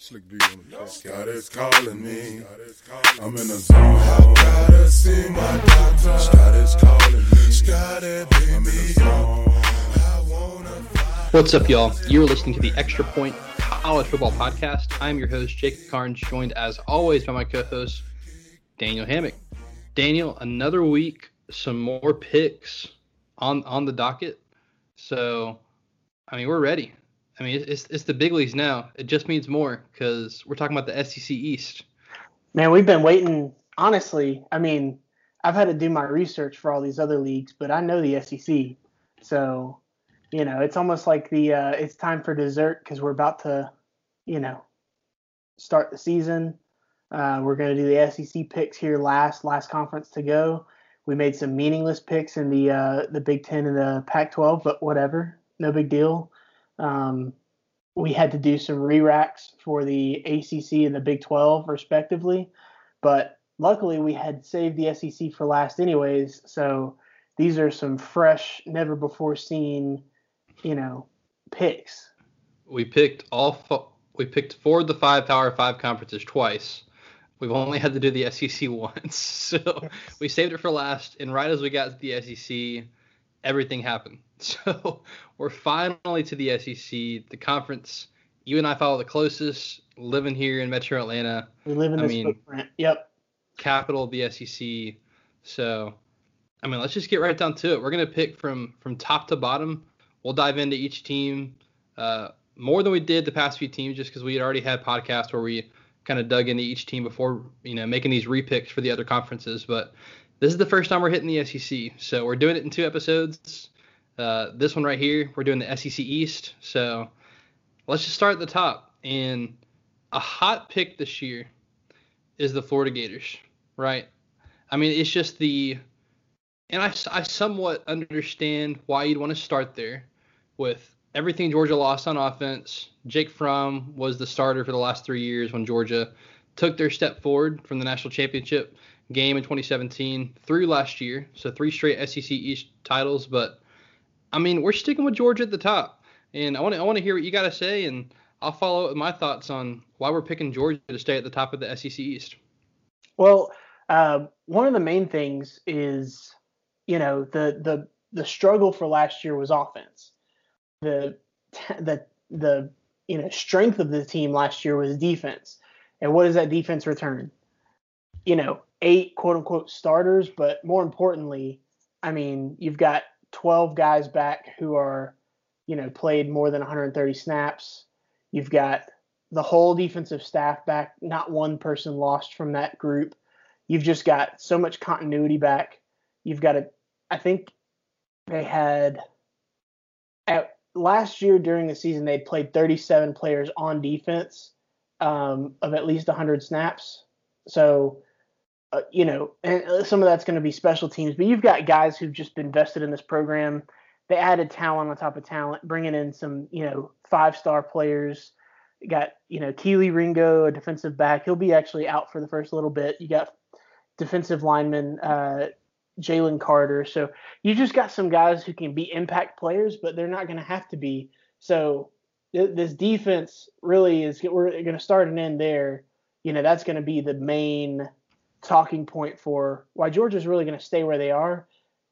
Slick B on the track. God is calling me. I'm in the zone. I gotta see my doctor. Scott is calling me. Scotty, baby. I'm in the zone. I wanna. What's up, y'all? You're listening to the Extra Point College Football Podcast. I'm your host, Jacob Carnes, joined as always by my co host, Daniel Hammock. Daniel, another week, some more picks on on the docket. So, I mean, we're ready. I mean, it's it's the big leagues now. It just means more because we're talking about the SEC East. Man, we've been waiting. Honestly, I mean, I've had to do my research for all these other leagues, but I know the SEC. So, you know, it's almost like the uh, it's time for dessert because we're about to, you know, start the season. Uh, we're going to do the SEC picks here last, last conference to go. We made some meaningless picks in the uh, the Big Ten and the Pac-12, but whatever, no big deal. Um, we had to do some re-racks for the ACC and the Big 12, respectively. But luckily, we had saved the SEC for last, anyways. So these are some fresh, never before seen, you know, picks. We picked all. Fo- we picked four of the five Power Five conferences twice. We've only had to do the SEC once, so we saved it for last. And right as we got to the SEC, everything happened. So we're finally to the SEC, the conference you and I follow the closest, living here in Metro Atlanta. We live in I this mean- footprint. Yep. capital of the SEC. So, I mean, let's just get right down to it. We're gonna pick from from top to bottom. We'll dive into each team uh, more than we did the past few teams, just because we had already had podcasts where we kind of dug into each team before you know making these repicks for the other conferences. But this is the first time we're hitting the SEC, so we're doing it in two episodes. Uh, this one right here, we're doing the SEC East. So let's just start at the top. And a hot pick this year is the Florida Gators, right? I mean, it's just the, and I, I somewhat understand why you'd want to start there with everything Georgia lost on offense. Jake Fromm was the starter for the last three years when Georgia took their step forward from the national championship game in 2017 through last year. So three straight SEC East titles. But I mean, we're sticking with Georgia at the top, and I want to I want to hear what you got to say, and I'll follow up with my thoughts on why we're picking Georgia to stay at the top of the SEC East. Well, uh, one of the main things is, you know, the the the struggle for last year was offense. The the the you know strength of the team last year was defense. And what does that defense return? You know, eight quote unquote starters, but more importantly, I mean, you've got 12 guys back who are, you know, played more than 130 snaps. You've got the whole defensive staff back, not one person lost from that group. You've just got so much continuity back. You've got a, I think they had, at last year during the season, they played 37 players on defense um, of at least 100 snaps. So, uh, you know, and uh, some of that's going to be special teams, but you've got guys who've just been vested in this program. They added talent on top of talent, bringing in some, you know, five star players. You got, you know, Kelee Ringo, a defensive back. He'll be actually out for the first little bit. You got defensive lineman uh, Jalen Carter. So you just got some guys who can be impact players, but they're not going to have to be. So th- this defense really is, we're going to start and end there. You know, that's going to be the main talking point for why Georgia's really going to stay where they are,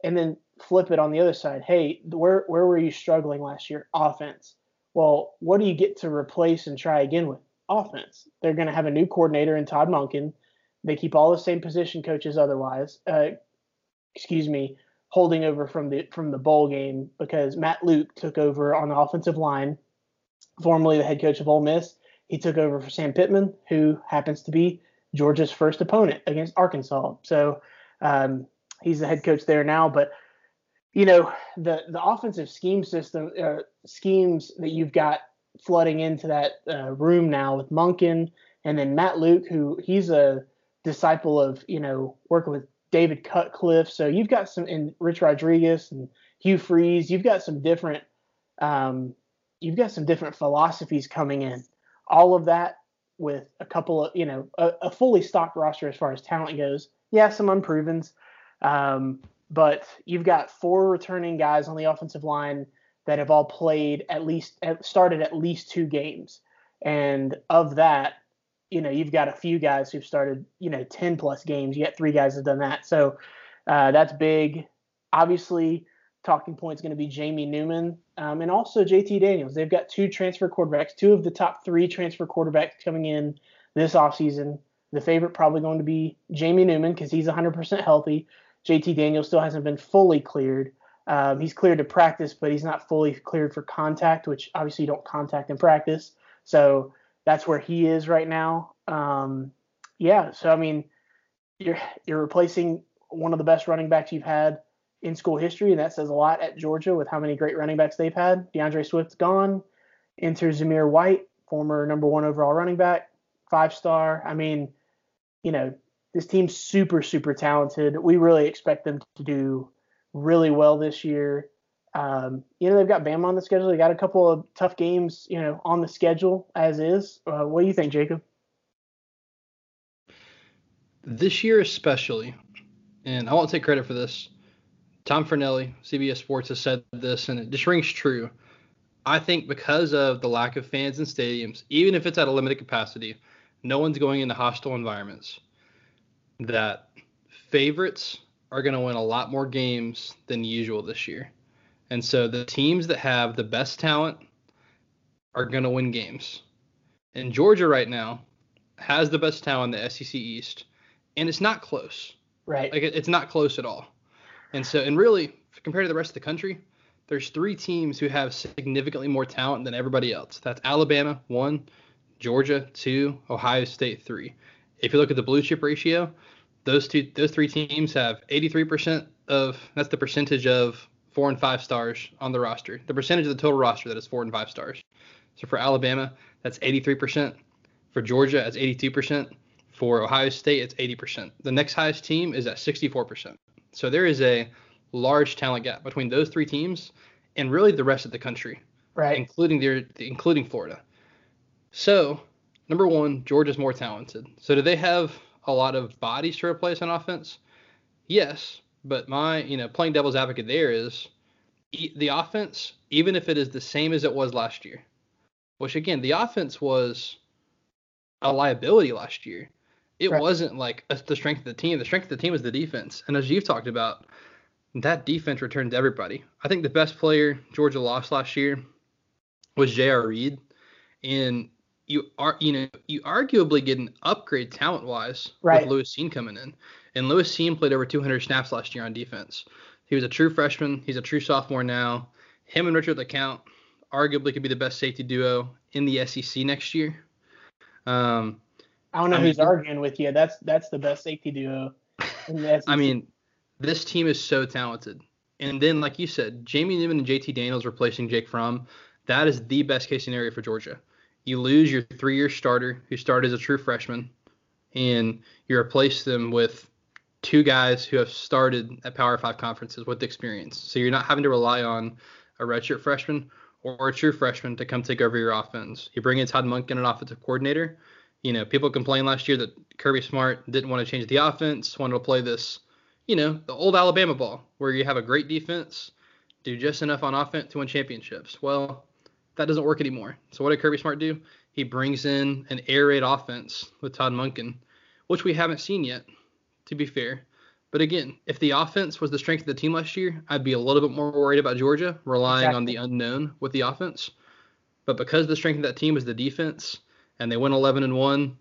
and then flip it on the other side. Hey, where where were you struggling last year? Offense. Well, what do you get to replace and try again with? Offense. They're going to have a new coordinator in Todd Monken. They keep all the same position coaches otherwise. Uh, excuse me, holding over from the from the bowl game because Matt Luke took over on the offensive line, formerly the head coach of Ole Miss. He took over for Sam Pittman, who happens to be Georgia's first opponent against Arkansas. So um, he's the head coach there now. But you know the the offensive scheme system uh, schemes that you've got flooding into that uh, room now with Monken and then Matt Luke, who he's a disciple of you know working with David Cutcliffe. So you've got some and Rich Rodriguez and Hugh Freeze. You've got some different um, you've got some different philosophies coming in. All of that with a couple of, you know, a, a fully stocked roster as far as talent goes. Yeah, some unprovens. Um, but you've got four returning guys on the offensive line that have all played at least, started at least two games. And of that, you know, you've got a few guys who've started, you know, 10 plus games. You got three guys have done that. So uh, that's big. Obviously, talking point is going to be Jamie Newman um, and also JT Daniels. They've got two transfer quarterbacks, two of the top three transfer quarterbacks coming in this offseason. The favorite probably going to be Jamie Newman because he's 100% healthy. JT Daniels still hasn't been fully cleared. Um, he's cleared to practice, but he's not fully cleared for contact, which obviously you don't contact in practice. So that's where he is right now. Um, yeah, so I mean, you're you're replacing one of the best running backs you've had in school history, and that says a lot at Georgia with how many great running backs they've had. D'Andre Swift's gone. Enter Zamir White, former number one overall running back, five star. I mean, you know, this team's super, super talented. We really expect them to do really well this year. Um, you know, they've got Bama on the schedule. They got a couple of tough games, you know, on the schedule as is. Uh, what do you think, Jacob? This year, especially, and I won't take credit for this. Tom Fornelli, CBS Sports, has said this, and it just rings true. I think because of the lack of fans in stadiums, even if it's at a limited capacity, no one's going into hostile environments. That favorites are going to win a lot more games than usual this year. And so the teams that have the best talent are going to win games. And Georgia right now has the best talent in the SEC East, and it's not close. Right. Like it's not close at all. And so, and really, compared to the rest of the country, there's three teams who have significantly more talent than everybody else. That's Alabama, one, Georgia, two, Ohio State, three. If you look at the blue chip ratio, those two, those three teams have 83% of that's the percentage of four and five stars on the roster. The percentage of the total roster that is four and five stars. So for Alabama, that's 83%. For Georgia, that's 82%. For Ohio State, it's 80%. The next highest team is at 64%. So there is a large talent gap between those three teams and really the rest of the country, right? Including their, including Florida. So number one, Georgia's more talented. So do they have a lot of bodies to replace on offense? Yes, but my you know playing devil's advocate there is the offense, even if it is the same as it was last year, which again the offense was a liability last year it right. wasn't like the strength of the team. The strength of the team was the defense. And as you've talked about, that defense returned to everybody. I think the best player Georgia lost last year was J.R. Reed, and you are you know you arguably get an upgrade talent wise right. with Lewis Cine coming in. And Lewis Cine played over 200 snaps last year on defense. He was a true freshman. He's a true sophomore now. Him and Richard LeCounte arguably could be the best safety duo in the SEC next year. Um, I don't know I who's mean, arguing with you. That's that's the best safety duo. I mean, this team is so talented. And then, like you said, Jamie Newman and JT Daniels replacing Jake Fromm. That is the best case scenario for Georgia. You lose your three-year starter who started as a true freshman, and you replace them with two guys who have started at Power Five conferences with experience. So you're not having to rely on a redshirt freshman or a true freshman to come take over your offense. You bring in Todd Monken, an offensive coordinator, you know, people complained last year that Kirby Smart didn't want to change the offense, wanted to play this, you know, the old Alabama ball where you have a great defense, do just enough on offense to win championships. Well, that doesn't work anymore. So what did Kirby Smart do? He brings in an air raid offense with Todd Monken, which we haven't seen yet, to be fair. But again, if the offense was the strength of the team last year, I'd be a little bit more worried about Georgia relying exactly. on the unknown with the offense. But because the strength of that team is the defense, and they went 11 and 1.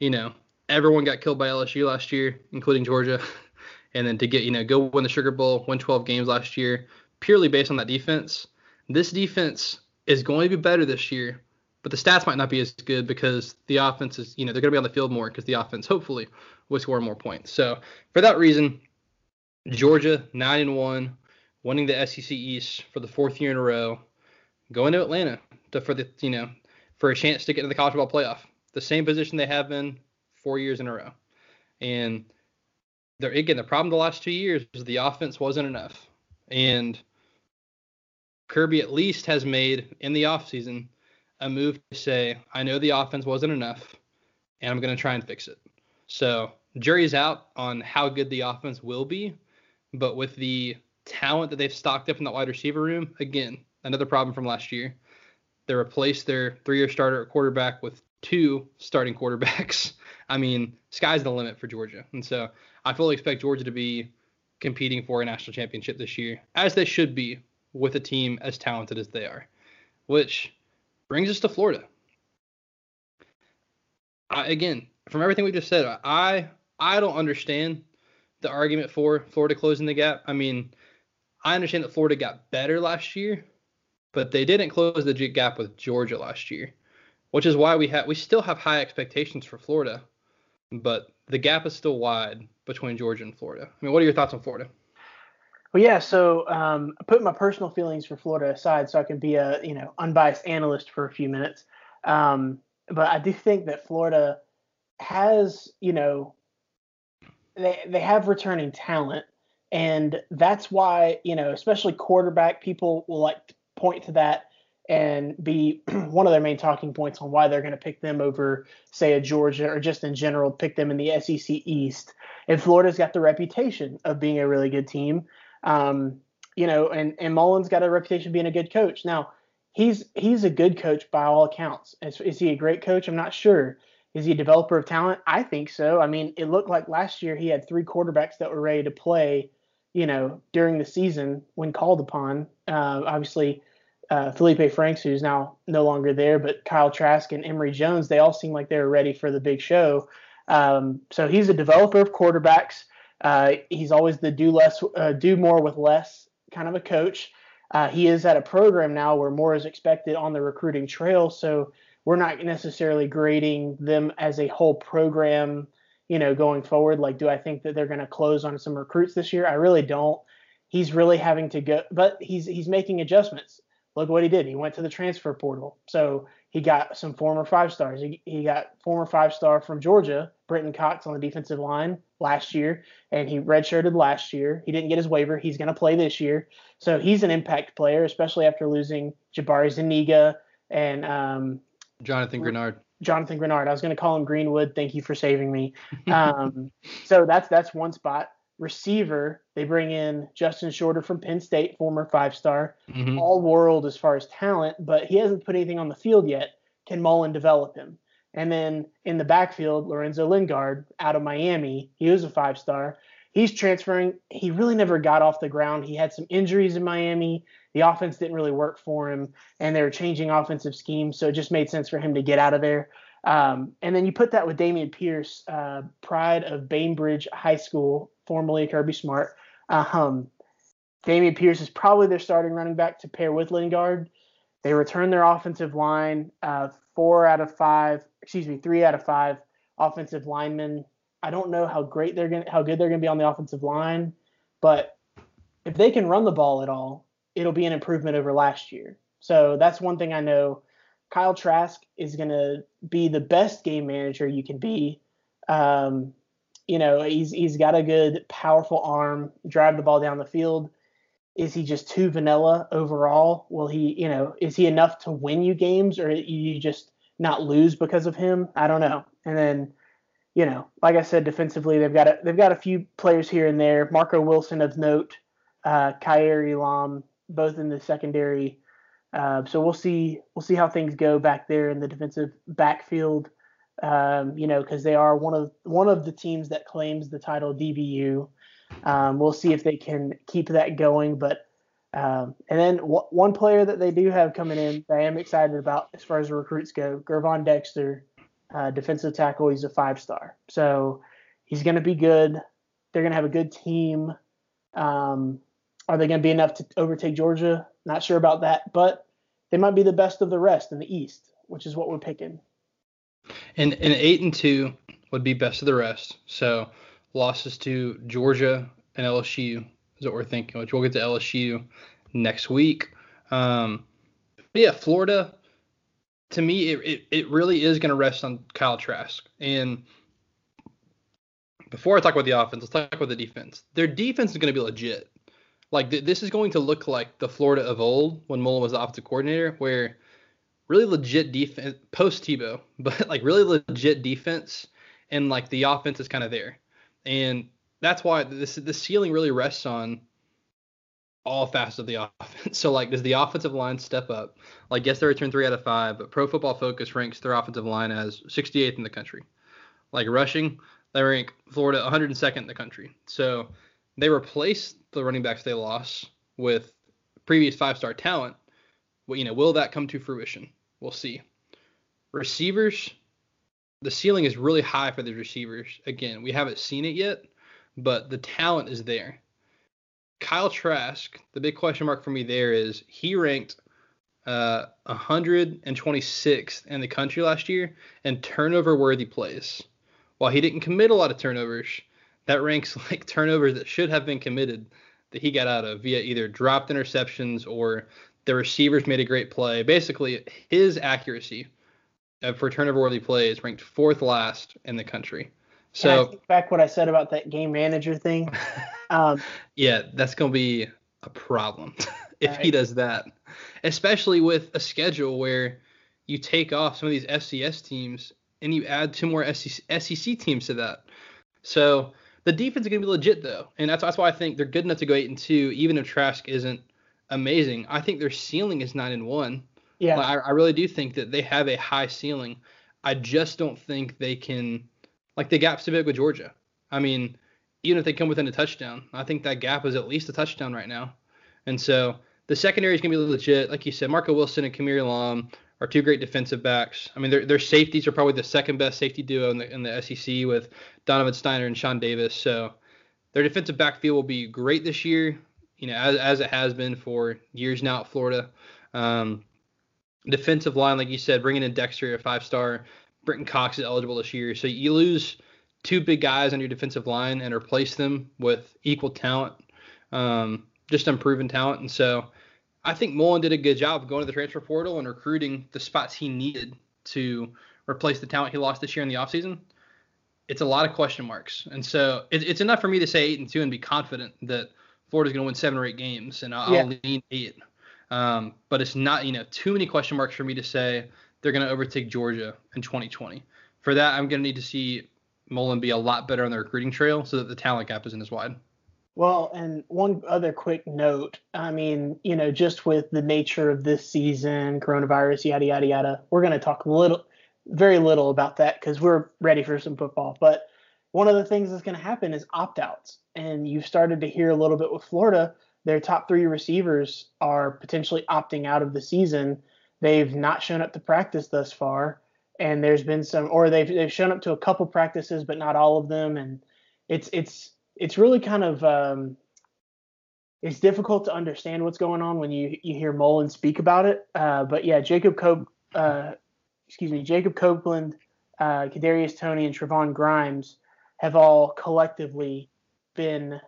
You know, everyone got killed by LSU last year, including Georgia. and then to get, you know, go win the Sugar Bowl, win 12 games last year, purely based on that defense. This defense is going to be better this year, but the stats might not be as good because the offense is, you know, they're going to be on the field more because the offense hopefully will score more points. So for that reason, Georgia 9 and 1, winning the SEC East for the fourth year in a row, going to Atlanta to, for the, you know, for a chance to get into the college football playoff. The same position they have been four years in a row. And there again, the problem the last two years is the offense wasn't enough. And Kirby at least has made in the offseason a move to say, I know the offense wasn't enough, and I'm going to try and fix it. So jury's out on how good the offense will be, but with the talent that they've stocked up in the wide receiver room, again, another problem from last year They replaced their three-year starter quarterback with two starting quarterbacks. I mean, sky's the limit for Georgia, and so I fully expect Georgia to be competing for a national championship this year, as they should be with a team as talented as they are. Which brings us to Florida. I, again, from everything we just said, I I don't understand the argument for Florida closing the gap. I mean, I understand that Florida got better last year, but they didn't close the gap with Georgia last year, which is why we have we still have high expectations for Florida, but the gap is still wide between Georgia and Florida. I mean, what are your thoughts on Florida? Well, yeah. So um, I put my personal feelings for Florida aside, so I can be a you know unbiased analyst for a few minutes. Um, but I do think that Florida has you know they they have returning talent, and that's why you know especially quarterback people will like point to that and be one of their main talking points on why they're going to pick them over, say, a Georgia or just in general pick them in the SEC East. And Florida's got the reputation of being a really good team. Um, you know, and and Mullen's got a reputation of being a good coach. Now, he's he's a good coach by all accounts. Is, is he a great coach? I'm not sure. Is he a developer of talent? I think so. I mean, it looked like last year he had three quarterbacks that were ready to play, you know, during the season when called upon. Uh, obviously, uh, Feleipe Franks, who's now no longer there, but Kyle Trask and Emory Jones, they all seem like they're ready for the big show. Um, so he's a developer of quarterbacks. Uh, he's always the do less, uh, do more with less kind of a coach. Uh, he is at a program now where more is expected on the recruiting trail. So we're not necessarily grading them as a whole program, you know, going forward. Like, do I think that they're going to close on some recruits this year? I really don't. He's really having to go, but he's he's making adjustments. Look what he did. He went to the transfer portal. So he got some former five stars. He, he got former five star from Georgia, Brenton Cox on the defensive line last year, and he redshirted last year. He didn't get his waiver. He's going to play this year. So he's an impact player, especially after losing Jabari Zuniga and um, Jonathan Greenard. Jonathan Greenard. I was going to call him Greenwood. Thank you for saving me. Um, so that's that's one spot receiver, they bring in Justin Shorter from Penn State, former five star, mm-hmm. all world as far as talent, but he hasn't put anything on the field yet. Can Mullen develop him? And then in the backfield, Lorenzo Lingard out of Miami, he was a five star. He's transferring. He really never got off the ground. He had some injuries in Miami. The offense didn't really work for him, and they were changing offensive schemes, so it just made sense for him to get out of there. Um, and then you put that with Dameon Pierce, uh, pride of Bainbridge High School, formerly Kirby Smart. Um, Dameon Pierce is probably their starting running back to pair with Lingard. They return their offensive line, uh, four out of five, excuse me, three out of five offensive linemen. I don't know how great they're going, how good they're going to be on the offensive line, but if they can run the ball at all, it'll be an improvement over last year. So that's one thing I know. Kyle Trask is going to be the best game manager you can be. Um, you know, he's he's got a good, powerful arm, drive the ball down the field. Is he just too vanilla overall? Will he, you know, is he enough to win you games, or you just not lose because of him? I don't know. And then, you know, like I said, defensively they've got a, they've got a few players here and there. Marco Wilson of note, uh, Kaiir Elam, both in the secondary uh, so we'll see we'll see how things go back there in the defensive backfield. Um, you know, because they are one of one of the teams that claims the title DBU. Um, we'll see if they can keep that going. But um, and then w- one player that they do have coming in that I am excited about as far as recruits go, Gervon Dexter, uh, defensive tackle. He's a five star, so he's going to be good. They're going to have a good team. Um, are they going to be enough to overtake Georgia? Not sure about that, but they might be the best of the rest in the East, which is what we're picking. And and eight and two would be best of the rest. So losses to Georgia and LSU is what we're thinking. Which we'll get to LSU next week. Um, yeah, Florida. To me, it, it, it really is going to rest on Kyle Trask. And before I talk about the offense, let's talk about the defense. Their defense is going to be legit. Like th- this is going to look like the Florida of old when Mullen was the offensive coordinator, where really legit defense post Tebow, but like really legit defense, and like the offense is kind of there, and that's why this the ceiling really rests on all facets of the offense. So like, does the offensive line step up? Like, yes, they return three out of five, but Pro Football Focus ranks their offensive line as 68th in the country. Like rushing, they rank Florida 102nd in the country. So they replaced the running backs they lost with previous five-star talent. Well, you know, will that come to fruition? We'll see. Receivers, the ceiling is really high for the receivers. Again, we haven't seen it yet, but the talent is there. Kyle Trask, the big question mark for me there is he ranked uh, 126th in the country last year in turnover worthy plays. While he didn't commit a lot of turnovers, that ranks like turnovers that should have been committed that he got out of via either dropped interceptions or the receivers made a great play. Basically, his accuracy for turnover worthy plays ranked fourth last in the country. So back what I said about that game manager thing. Um, yeah, that's gonna be a problem if right. he does that, especially with a schedule where you take off some of these FCS teams and you add two more SEC teams to that. So the defense is gonna be legit though, and that's that's why I think they're good enough to go eight and two, even if Trask isn't amazing. I think their ceiling is nine and one. Yeah, I, I really do think that they have a high ceiling. I just don't think they can like the gap's too big with Georgia. I mean, even if they come within a touchdown, I think that gap is at least a touchdown right now. And so the secondary is going to be legit. Like you said, Marco Wilson and Kaiir Elam are two great defensive backs. I mean, their, their safeties are probably the second best safety duo in the, in the SEC with Donovan Stiner and Shawn Davis. So their defensive backfield will be great this year, you know, as, as it has been for years now at Florida. Um, defensive line, like you said, bringing in Dexter, a five star. Brenton Cox is eligible this year. So you lose two big guys on your defensive line and replace them with equal talent, um, just unproven talent. And so I think Mullen did a good job of going to the transfer portal and recruiting the spots he needed to replace the talent he lost this year in the offseason. It's a lot of question marks. And so it, it's enough for me to say eight and two and be confident that Florida's going to win seven or eight games, and I'll, yeah. I'll lean eight. Um, but it's not, you know, too many question marks for me to say they're going to overtake Georgia in 2020. For that, I'm going to need to see Mullen be a lot better on the recruiting trail so that the talent gap isn't as wide. Well, and one other quick note. I mean, you know, just with the nature of this season, coronavirus, yada, yada, yada, we're going to talk a little, very little about that because we're ready for some football. But one of the things that's going to happen is opt outs. And you've started to hear a little bit with Florida. Their top three receivers are potentially opting out of the season. They've not shown up to practice thus far and there's been some or they've they've shown up to a couple practices but not all of them and it's it's it's really kind of um, it's difficult to understand what's going on when you you hear Mullen speak about it. Uh, but yeah, Jacob Cope, uh, excuse me, Jacob Copeland, uh, Kadarius Toney, and Trevon Grimes have all collectively been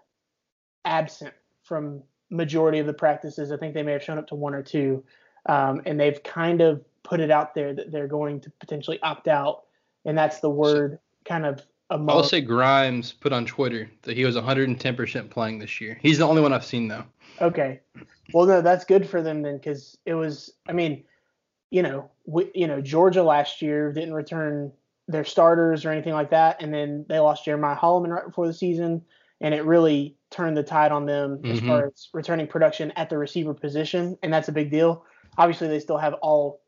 absent from majority of the practices. I think they may have shown up to one or two, um, and they've kind of put it out there that they're going to potentially opt out, and that's the word kind of. Among. I'll say Grimes put on Twitter that he was 110% playing this year. He's the only one I've seen though. Okay, well no, that's good for them then because it was. I mean, you know, we, you know, Georgia last year didn't return their starters or anything like that, and then they lost Jeremiah Holloman right before the season, and it really turned the tide on them mm-hmm. as far as returning production at the receiver position, and that's a big deal. Obviously, they still have all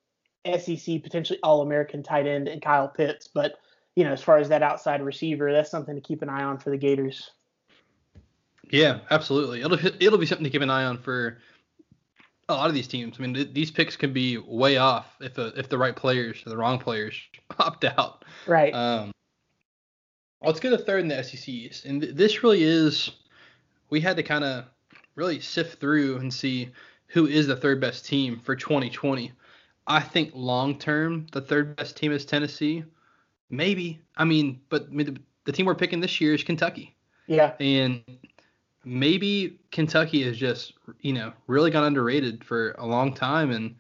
SEC potentially All American tight end and Kyle Pitts. But you know, as far as that outside receiver, that's something to keep an eye on for the Gators. Yeah, absolutely. It'll it'll be something to keep an eye on for a lot of these teams. I mean, th- these picks can be way off if a, if the right players or the wrong players opt out. Right. Um, let's get a third in the SEC East, and th- this really is we had to kind of really sift through and see who is the third best team for 2020. I think long term, the third best team is Tennessee. Maybe. I mean, but the, the team we're picking this year is Kentucky. Yeah. And maybe Kentucky has just, you know, really got underrated for a long time. And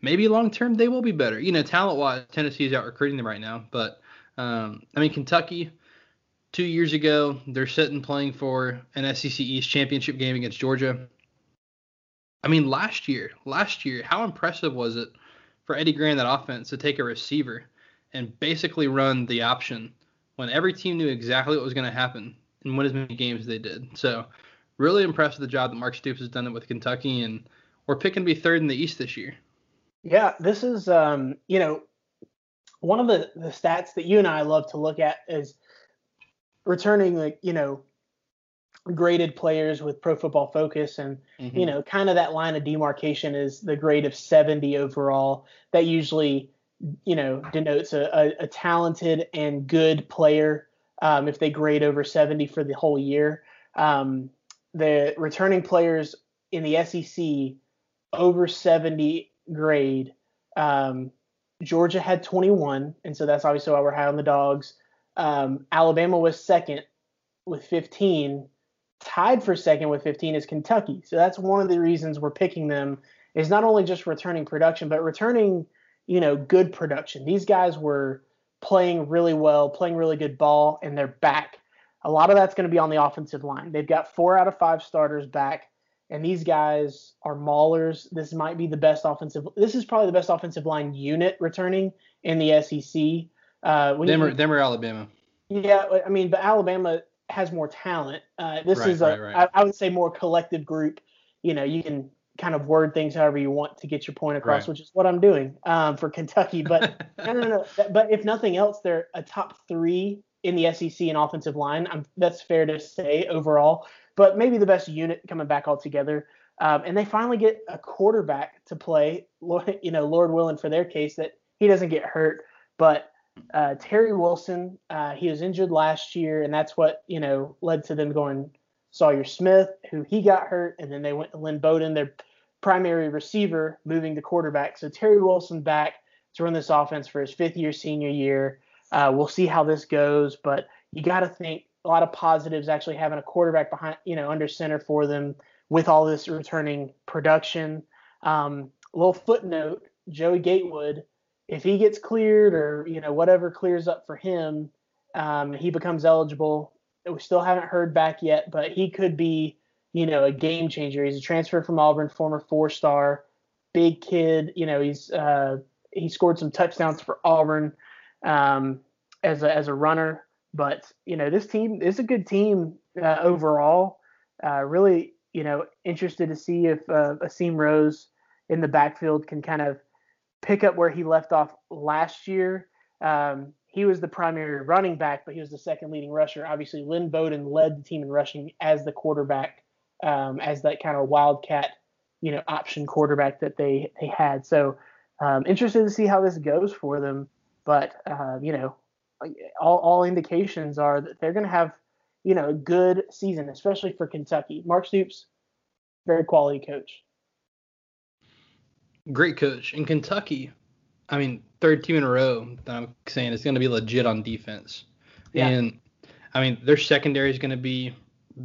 maybe long term they will be better. You know, talent wise, Tennessee is out recruiting them right now. But, um, I mean, Kentucky, two years ago, they're sitting playing for an SEC East championship game against Georgia. I mean, last year, last year, how impressive was it for Eddie Gran that offense to take a receiver and basically run the option when every team knew exactly what was going to happen and win as many games as they did. So really impressed with the job that Mark Stoops has done it with Kentucky, and we're picking to be third in the East this year. Yeah, this is um, you know one of the the stats that you and I love to look at is returning like you know graded players with Pro Football Focus, and mm-hmm. you know kind of that line of demarcation is the grade of 70 overall. That usually you know denotes a, a, a talented and good player um, if they grade over 70 for the whole year. Um, the returning players in the SEC over 70 grade. Um, Georgia had 21, and so that's obviously why we're high on the dogs. Um, Alabama was second with 15. Tied for second with 15 is Kentucky. So that's one of the reasons we're picking them is not only just returning production, but returning, you know, good production. These guys were playing really well, playing really good ball, and they're back. A lot of that's going to be on the offensive line. They've got four out of five starters back and these guys are maulers. This might be the best offensive. This is probably the best offensive line unit returning in the SEC. Uh, when them, you, are, them are Alabama. Yeah, I mean, but Alabama has more talent. Uh, this right, is a, right, right. I, I would say, more collective group. You know, you can kind of word things however you want to get your point across, which is what I'm doing um, for Kentucky. But no, no, no. But if nothing else, they're a top three in the SEC in offensive line. I'm, that's fair to say overall but maybe the best unit coming back all together. Um, and they finally get a quarterback to play, you know, Lord willing for their case that he doesn't get hurt. But uh, Terry Wilson, uh, he was injured last year, and that's what you know led to them going Sawyer Smith, who he got hurt, and then they went to Lynn Bowden, their primary receiver, moving the quarterback. So Terry Wilson back to run this offense for his fifth year senior year. Uh, we'll see how this goes, but you got to think a lot of positives actually having a quarterback behind, you know, under center for them with all this returning production. Um, little footnote: Joey Gatewood, if he gets cleared or you know whatever clears up for him, um, he becomes eligible. We still haven't heard back yet, but he could be, you know, a game changer. He's a transfer from Auburn, former four-star, big kid. You know, he's uh, he scored some touchdowns for Auburn um, as a as a runner. But you know, this team is a good team uh, overall. Uh, really, you know, interested to see if uh, Akeem Rose in the backfield can kind of pick up where he left off last year. Um, he was the primary running back, but he was the second leading rusher. Obviously, Lynn Bowden led the team in rushing as the quarterback, um, as that kind of wildcat, you know, option quarterback that they they had. So, um, interested to see how this goes for them. But uh, you know, all, all indications are that they're going to have, you know, a good season, especially for Kentucky. Mark Stoops, very quality coach. Great coach. In Kentucky, I mean, third team in a row that I'm saying is going to be legit on defense. Yeah. And I mean, their secondary is going to be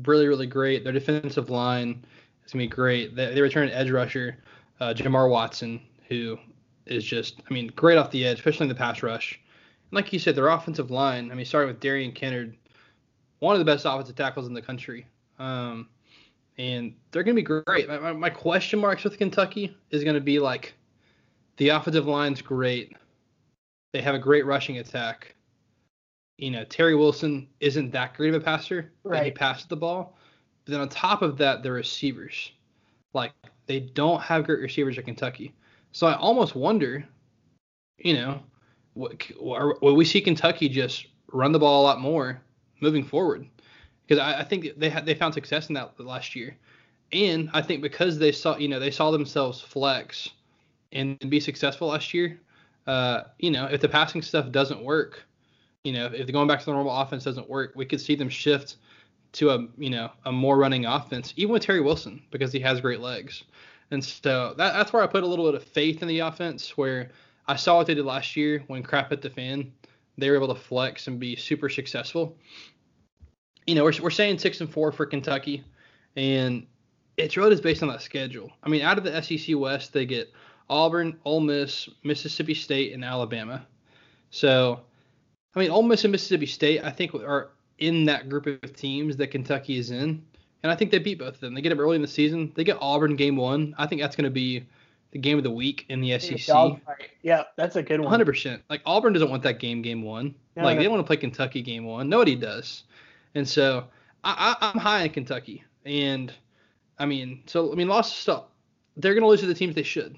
really, really great. Their defensive line is going to be great. They, they return edge rusher, uh, Jamar Watson, who is just, I mean, great off the edge, especially in the pass rush And like you said, their offensive line. I mean, starting with Darian Kinnard, one of the best offensive tackles in the country. Um, and they're going to be great. My, my, question marks with Kentucky is going to be like the offensive line's great. They have a great rushing attack. You know, Terry Wilson isn't that great of a passer. Right. he passes the ball. But then on top of that, the receivers. Like, they don't have great receivers at Kentucky. So I almost wonder, you know, will we see Kentucky just run the ball a lot more moving forward? Because I, I think they they found success in that last year, and I think because they saw you know they saw themselves flex and be successful last year. Uh, you know, if the passing stuff doesn't work, you know, if going back to the normal offense doesn't work, we could see them shift to a you know a more running offense, even with Terry Wilson because he has great legs. And so that, that's where I put a little bit of faith in the offense, where I saw what they did last year when crap hit the fan. They were able to flex and be super successful. You know, we're, we're saying six and four for Kentucky, and it's really just based on that schedule. I mean, out of the SEC West, they get Auburn, Ole Miss, Mississippi State, and Alabama. So, I mean, Ole Miss and Mississippi State, I think, are in that group of teams that Kentucky is in, and I think they beat both of them. They get them early in the season. They get Auburn game one. I think that's going to be the game of the week in the SEC. Yeah, that's a good one. 100%. Like Auburn doesn't want that game game one. No, like no. they don't want to play Kentucky game one. Nobody does. And so I, am high in Kentucky. And I mean, so I mean, lost stuff. They're going to lose to the teams they should: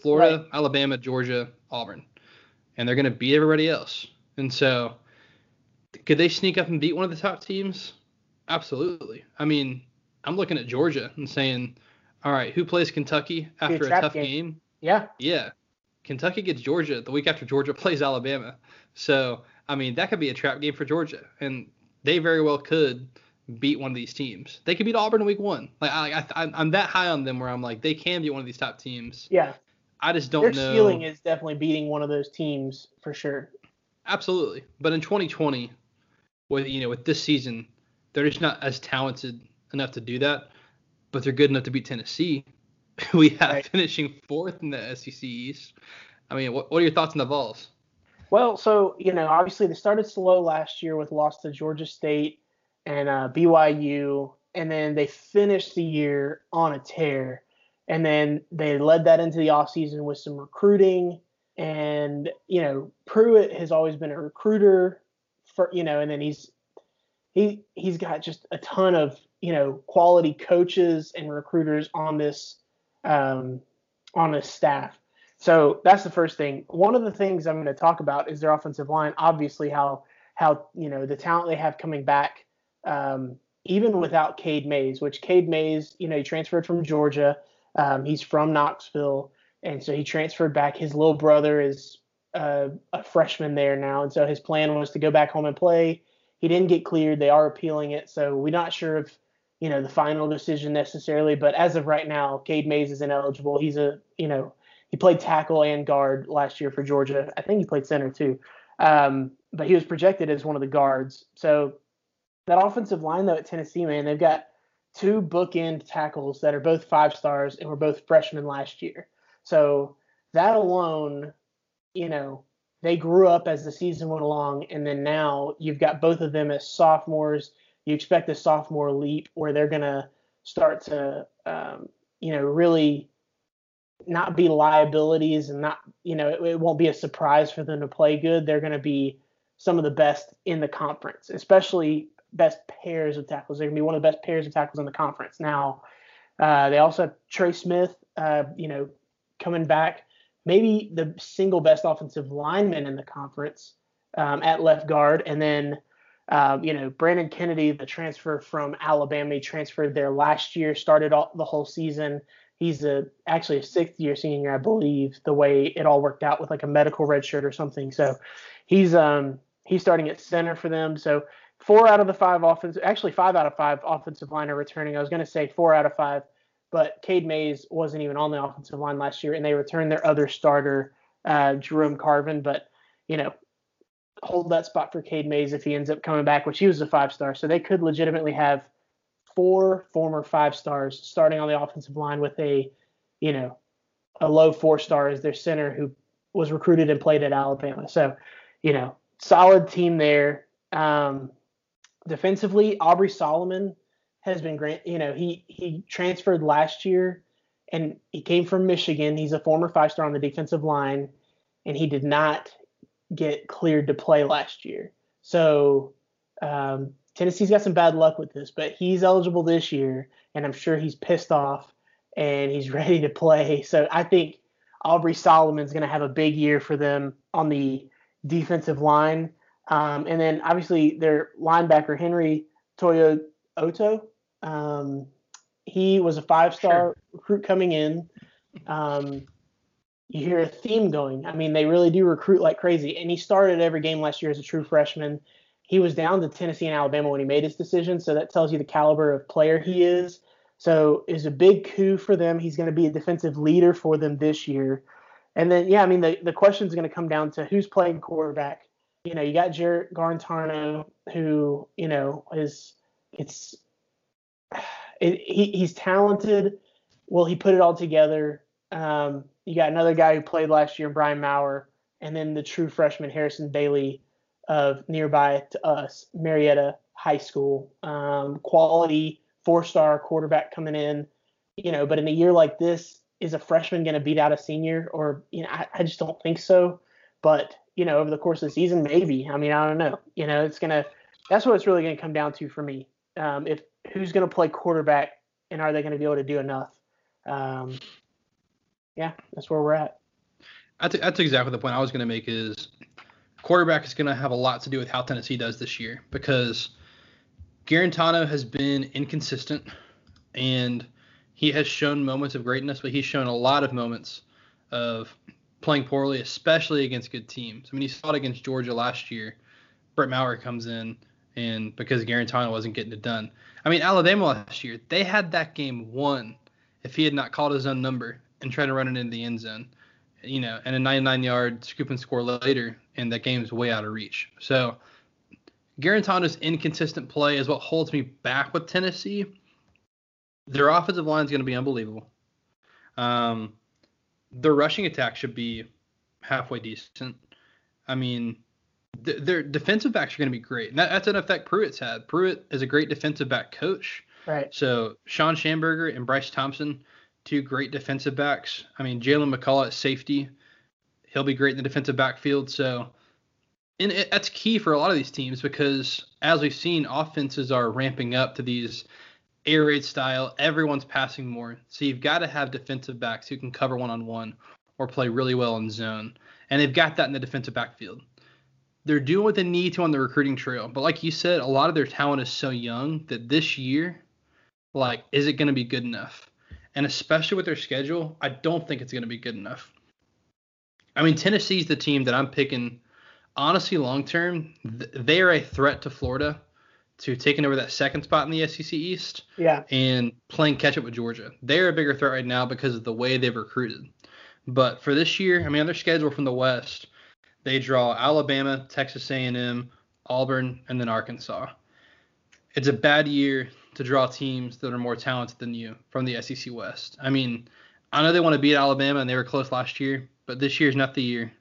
Florida, right. Alabama, Georgia, Auburn, and they're going to beat everybody else. And so, could they sneak up and beat one of the top teams? Absolutely. I mean, I'm looking at Georgia and saying, all right, who plays Kentucky after a, a tough game. game? Yeah. Yeah. Kentucky gets Georgia the week after Georgia plays Alabama. So, I mean, that could be a trap game for Georgia. And they very well could beat one of these teams. They could beat Auburn in week one. Like I, I I'm that high on them where I'm like they can beat one of these top teams. Yeah. I just don't Their know. Their ceiling is definitely beating one of those teams for sure. Absolutely. But in 2020, with you know with this season, they're just not as talented enough to do that. But they're good enough to beat Tennessee. we have right. finishing fourth in the SEC East. I mean, what, what are your thoughts on the Vols? Well, so you know, obviously they started slow last year with loss to Georgia State and uh, BYU, and then they finished the year on a tear. And then they led that into the offseason with some recruiting. And, you know, Pruitt has always been a recruiter for, you know, and then he's he he's got just a ton of, you know, quality coaches and recruiters on this um on his staff. So that's the first thing. One of the things I'm going to talk about is their offensive line. Obviously, how how you know the talent they have coming back um, even without Cade Mays, which Cade Mays, you know, he transferred from Georgia. Um, he's from Knoxville, and so he transferred back. His little brother is uh, a freshman there now, and so his plan was to go back home and play. He didn't get cleared. They are appealing it, so we're not sure if you know the final decision necessarily. But as of right now, Cade Mays is ineligible. He's a you know he played tackle and guard last year for Georgia. I think he played center too, um, but he was projected as one of the guards. So that offensive line though at Tennessee, man, they've got two bookend tackles that are both five stars and were both freshmen last year. So that alone, you know, they grew up as the season went along, and then now you've got both of them as sophomores. You expect a sophomore leap where they're gonna start to, um, you know, really not be liabilities and not, you know, it, it won't be a surprise for them to play good. They're gonna be some of the best in the conference, especially best pairs of tackles. They're going to be one of the best pairs of tackles in the conference. Now, uh, they also have Trey Smith, uh, you know, coming back, maybe the single best offensive lineman in the conference um, at left guard. And then, uh, you know, Brandon Kennedy, the transfer from Alabama, he transferred there last year, started all, the whole season. He's a actually a sixth year senior, I believe, the way it all worked out with like a medical red shirt or something. So he's um he's starting at center for them. So four out of the five offensive, actually five out of five offensive line are returning. I was going to say four out of five, but Cade Mays wasn't even on the offensive line last year, and they returned their other starter, uh, Jerome Carvin. But you know, hold that spot for Cade Mays if he ends up coming back, which he was a five star. So they could legitimately have four former five stars starting on the offensive line with a, you know, a low four star as their center who was recruited and played at Alabama. So, you know, solid team there. Um, defensively, Aubrey Solomon has been great. You know, he he transferred last year, and he came from Michigan. He's a former five star on the defensive line, and he did not get cleared to play last year. So um, Tennessee's got some bad luck with this, but he's eligible this year, and I'm sure he's pissed off and he's ready to play. So I think Aubrey Solomon's going to have a big year for them on the defensive line. Um, and then obviously their linebacker Henry To'o To'o. Um, he was a five star sure. recruit coming in. Um, you hear a theme going. I mean, they really do recruit like crazy. And he started every game last year as a true freshman. He was down to Tennessee and Alabama when he made his decision, so that tells you the caliber of player he is. So it's a big coup for them. He's going to be a defensive leader for them this year. And then, yeah, I mean, the, the question is going to come down to who's playing quarterback you know, you got Jarrett Guarantano, who, you know, is it's it, he, he's talented. Will he put it all together? Um, you got another guy who played last year, Brian Maurer, and then the true freshman Harrison Bailey of nearby to us, Marietta High School. Um, quality four-star quarterback coming in, you know. But in a year like this, is a freshman going to beat out a senior? Or you know, I, I just don't think so. But you know, over the course of the season, maybe. I mean, I don't know. You know, it's gonna. That's what it's really gonna come down to for me. Um, if who's going to play quarterback and are they going to be able to do enough? Um, yeah, that's where we're at. That's, that's exactly the point I was going to make is quarterback is going to have a lot to do with how Tennessee does this year because Guarantano has been inconsistent and he has shown moments of greatness, but he's shown a lot of moments of playing poorly, especially against good teams. I mean, he saw it against Georgia last year. Brian Maurer comes in, and because Guarantano wasn't getting it done. I mean, Alabama last year, they had that game won if he had not called his own number and tried to run it into the end zone. You know, and a 99 yard scoop and score later, and that game's way out of reach. So, Guarantano's inconsistent play is what holds me back with Tennessee. Their offensive line is going to be unbelievable. Um, their rushing attack should be halfway decent. I mean, th- their defensive backs are going to be great. And that, that's an effect Pruitt's had. Pruitt is a great defensive back coach. Right. So Shawn Shamburger and Bryce Thompson, two great defensive backs. I mean, Jaylen McCollough at safety, he'll be great in the defensive backfield. So, and it, that's key for a lot of these teams because as we've seen, offenses are ramping up to these air raid style. Everyone's passing more, so you've got to have defensive backs who can cover one on one or play really well in zone, and they've got that in the defensive backfield. They're doing what they need to on the recruiting trail, but like you said, a lot of their talent is so young that this year, like, is it going to be good enough? And especially with their schedule, I don't think it's going to be good enough. I mean, Tennessee's the team that I'm picking. Honestly, long term, they are a threat to Florida to taking over that second spot in the SEC East. Yeah. And playing catch up with Georgia. They're a bigger threat right now because of the way they've recruited. But for this year, I mean, on their schedule from the West, they draw Alabama, Texas A&M, Auburn, and then Arkansas. It's a bad year to draw teams that are more talented than you from the SEC West. I mean, I know they want to beat Alabama and they were close last year, but this year's not the year.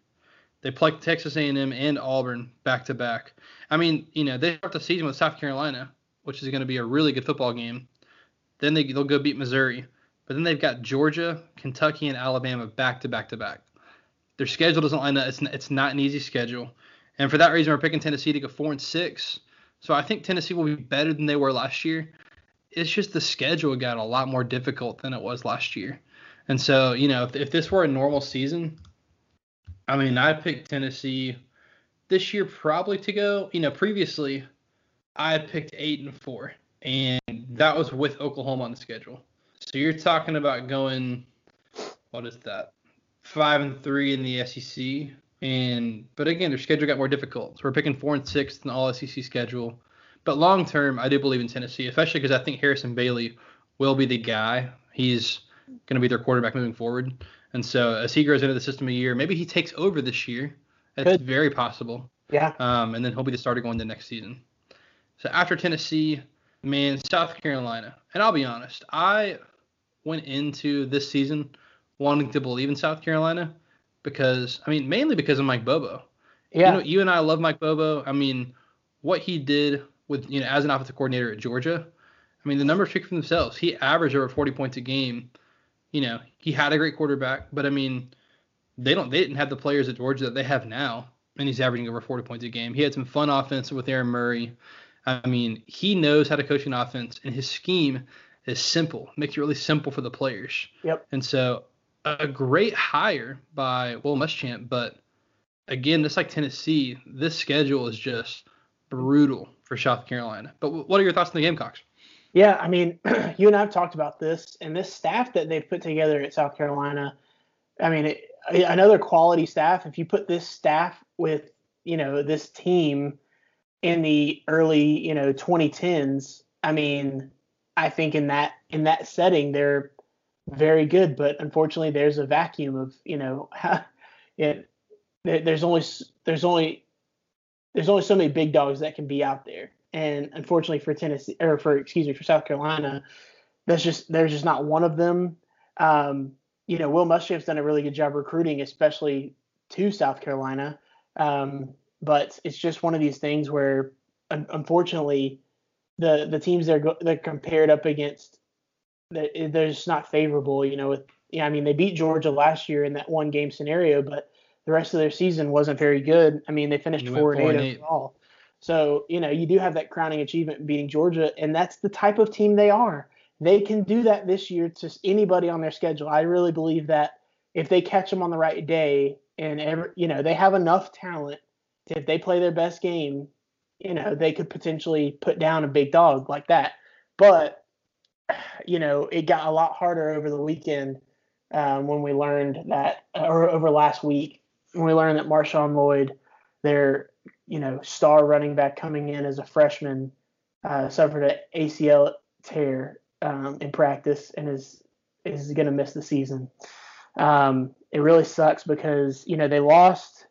They play Texas A&M and Auburn back to back. I mean, you know, they start the season with South Carolina, which is going to be a really good football game. Then they they'll go beat Missouri, but then they've got Georgia, Kentucky, and Alabama back to back to back. Their schedule doesn't line up. It's it's not an easy schedule, and for that reason, we're picking Tennessee to go four and six. So I think Tennessee will be better than they were last year. It's just the schedule got a lot more difficult than it was last year. And so, you know, if, if this were a normal season, I mean, I picked Tennessee this year probably to go. You know, previously I had picked eight and four, and that was with Oklahoma on the schedule. So you're talking about going, what is that? Five and three in the SEC, and but again, their schedule got more difficult. So we're picking four and six in the All SEC schedule. But long term, I do believe in Tennessee, especially because I think Harrison Bailey will be the guy. He's going to be their quarterback moving forward. And so as he grows into the system a year, maybe he takes over this year. That's Could. very possible. Yeah. Um, and then he'll be the starter going to next season. So after Tennessee, man, South Carolina. And I'll be honest, I went into this season wanting to believe in South Carolina because I mean mainly because of Mike Bobo. Yeah. You know, you and I love Mike Bobo. I mean, what he did with you know as an offensive coordinator at Georgia, I mean the numbers speak for themselves. He averaged over 40 points a game. You know, he had a great quarterback, but I mean, they don't they didn't have the players at Georgia that they have now, and he's averaging over 40 points a game. He had some fun offense with Aaron Murray. I mean, he knows how to coach an offense, and his scheme is simple, makes it really simple for the players. Yep. And so, a great hire by Will Muschamp, but again, just like Tennessee, this schedule is just brutal for South Carolina. But what are your thoughts on the Gamecocks? Yeah, I mean, you and I have talked about this, and this staff that they've put together at South Carolina. I mean, it, another quality staff. If you put this staff with, you know, this team in the early, you know, 2010s, I mean, I think in that in that setting they're very good. But unfortunately, there's a vacuum of, you know, it, there's only there's only there's only so many big dogs that can be out there. And unfortunately for Tennessee or for excuse me for South Carolina, that's just there's just not one of them. Um, you know, Will Muschamp's done a really good job recruiting, especially to South Carolina. Um, but it's just one of these things where, un- unfortunately, the the teams they're go- they're compared up against, they're, they're just not favorable. You know, with yeah, I mean they beat Georgia last year in that one game scenario, but the rest of their season wasn't very good. I mean they finished four and eight, eight overall. So, you know, you do have that crowning achievement beating Georgia, and that's the type of team they are. They can do that this year to anybody on their schedule. I really believe that if they catch them on the right day and every, you know, they have enough talent to, if they play their best game, you know, they could potentially put down a big dog like that. But, you know, it got a lot harder over the weekend um, when we learned that, or over last week, when we learned that Marshawn Lloyd, their you know star running back coming in as a freshman, uh, suffered an ACL tear um, in practice and is is going to miss the season. Um, it really sucks because you know they lost.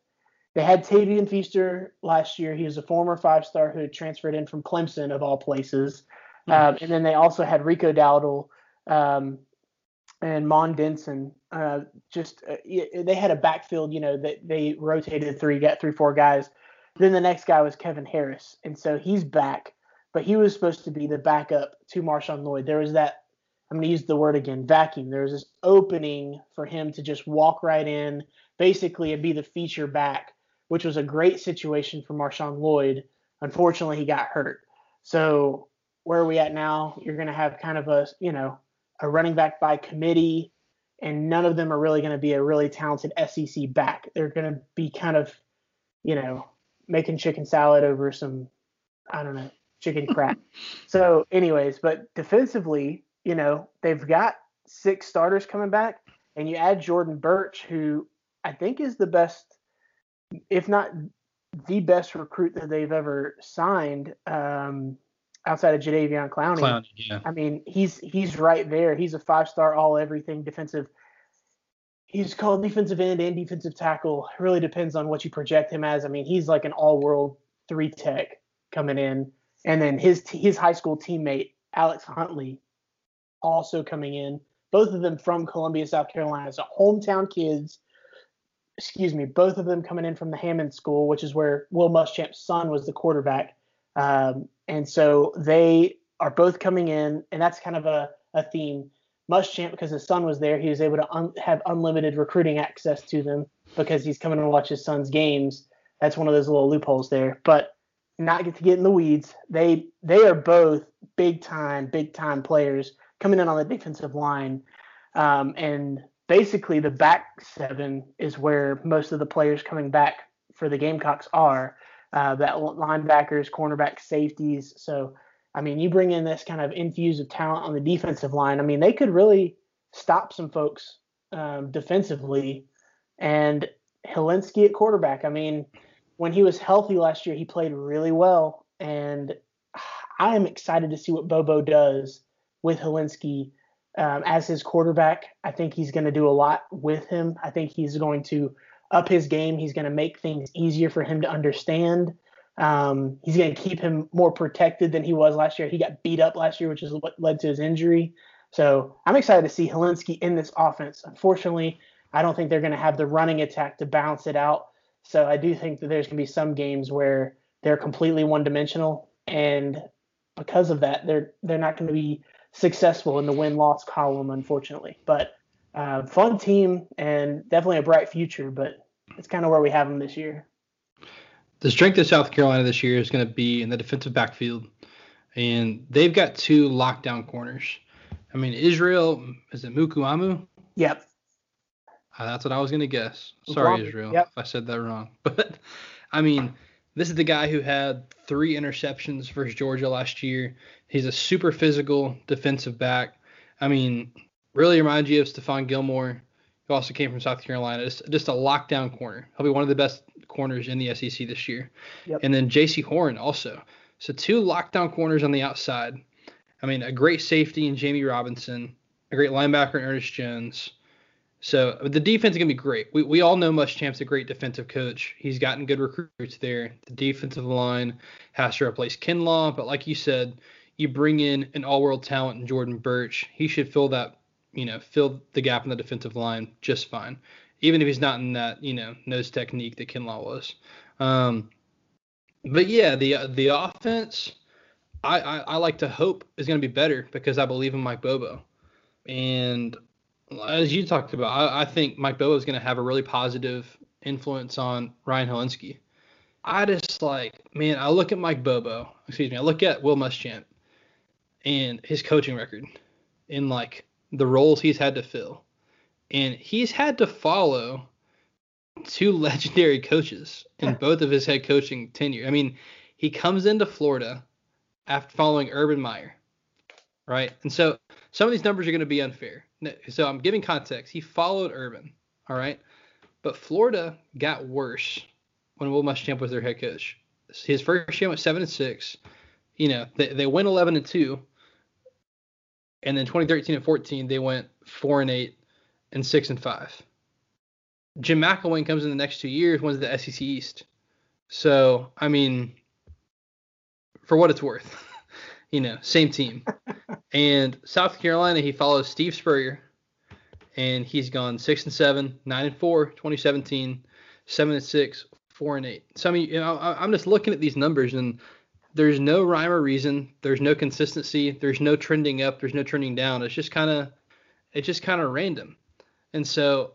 They had Tavien Feaster last year. He was a former five star who had transferred in from Clemson of all places, um, and then they also had Rico Dowdle um, and Mon Denson. Uh, just uh, they had a backfield. You know that they rotated three, got three, four guys. Then the next guy was Kevin Harris, and so he's back, but he was supposed to be the backup to Marshawn Lloyd. There was that I'm going to use the word again, vacuum. There was this opening for him to just walk right in, basically, and be the feature back, which was a great situation for Marshawn Lloyd. Unfortunately, he got hurt. So where are we at now? You're going to have kind of a, you know, a running back by committee, and none of them are really going to be a really talented SEC back. They're going to be kind of, you know, making chicken salad over some, I don't know, chicken crap. so, anyways, but defensively, you know, they've got six starters coming back, and you add Jordan Burch, who I think is the best, if not the best recruit that they've ever signed um, outside of Jadeveon Clowney. Clowney, yeah. I mean, he's he's right there. He's a five star all everything defensive. He's called defensive end and defensive tackle. It really depends on what you project him as. I mean, he's like an all world three tech coming in, and then his his high school teammate Alex Huntley also coming in. Both of them from Columbia, South Carolina. So hometown kids. Excuse me. Both of them coming in from the Hammond School, which is where Will Muschamp's son was the quarterback. Um, and so they are both coming in, and that's kind of a, a theme. Muschamp, because his son was there, he was able to un- have unlimited recruiting access to them because he's coming to watch his son's games. That's one of those little loopholes there. But not get to get in the weeds. They they are both big time, big time players coming in on the defensive line. Um, and basically, the back seven is where most of the players coming back for the Gamecocks are. Uh, that linebackers, cornerbacks, safeties. So, I mean, you bring in this kind of infuse of talent on the defensive line. I mean, they could really stop some folks um, defensively. And Hilinski at quarterback. I mean, when he was healthy last year, he played really well. And I am excited to see what Bobo does with Hilinski um, as his quarterback. I think he's going to do a lot with him. I think he's going to up his game. He's going to make things easier for him to understand. Um, he's going to keep him more protected than he was last year. He got beat up last year, which is what led to his injury. So I'm excited to see Hilinski in this offense. Unfortunately, I don't think they're going to have the running attack to balance it out. So I do think that there's going to be some games where they're completely one dimensional, and because of that, they're they're not going to be successful in the win loss column, unfortunately. But uh, fun team and definitely a bright future, but it's kind of where we have them this year. The strength of South Carolina this year is going to be in the defensive backfield, and they've got two lockdown corners. I mean, Israel is it Mukuamu? Yep. Uh, that's what I was going to guess. Sorry, Israel, yep. if I said that wrong. But I mean, this is the guy who had three interceptions versus Georgia last year. He's a super physical defensive back. I mean, really reminds you of Stephon Gilmore, who also came from South Carolina. Just, just a lockdown corner. He'll be one of the best corners in the SEC this year. Yep. And then Jaycee Horn also. So two lockdown corners on the outside. I mean, a great safety in Jammie Robinson, a great linebacker in Ernest Jones. So the defense is gonna be great. We we all know Muschamp's a great defensive coach. He's gotten good recruits there. The defensive line has to replace Kinlaw, but like you said, you bring in an all-world talent in Jordan Burch. He should fill that, you know, fill the gap in the defensive line just fine. Even if he's not in that, you know, nose technique that Kinlaw was. Um, but yeah, the the offense, I, I, I like to hope is going to be better because I believe in Mike Bobo, and as you talked about, I, I think Mike Bobo is going to have a really positive influence on Ryan Hilinski. I just like, man, I look at Mike Bobo, excuse me, I look at Will Muschamp and his coaching record in like the roles he's had to fill. And he's had to follow two legendary coaches in both of his head coaching tenure. I mean, he comes into Florida after following Urban Meyer, right? And so some of these numbers are going to be unfair. So I'm giving context. He followed Urban, all right? But Florida got worse when Will Muschamp was their head coach. His first year went seven and six. You know, they, they went 11 and two. And then 2013 and 14, they went four and eight and six and five. Jim McElwain comes in the next two years, wins the SEC East. So, I mean, for what it's worth, you know, same team. and South Carolina, he follows Steve Spurrier, and he's gone six and seven, nine and four, 2017, seven and six, four and eight. So I mean, you know, I'm just looking at these numbers, and there's no rhyme or reason. There's no consistency. There's no trending up. There's no trending down. It's just kind of, it's just kind of random. And so,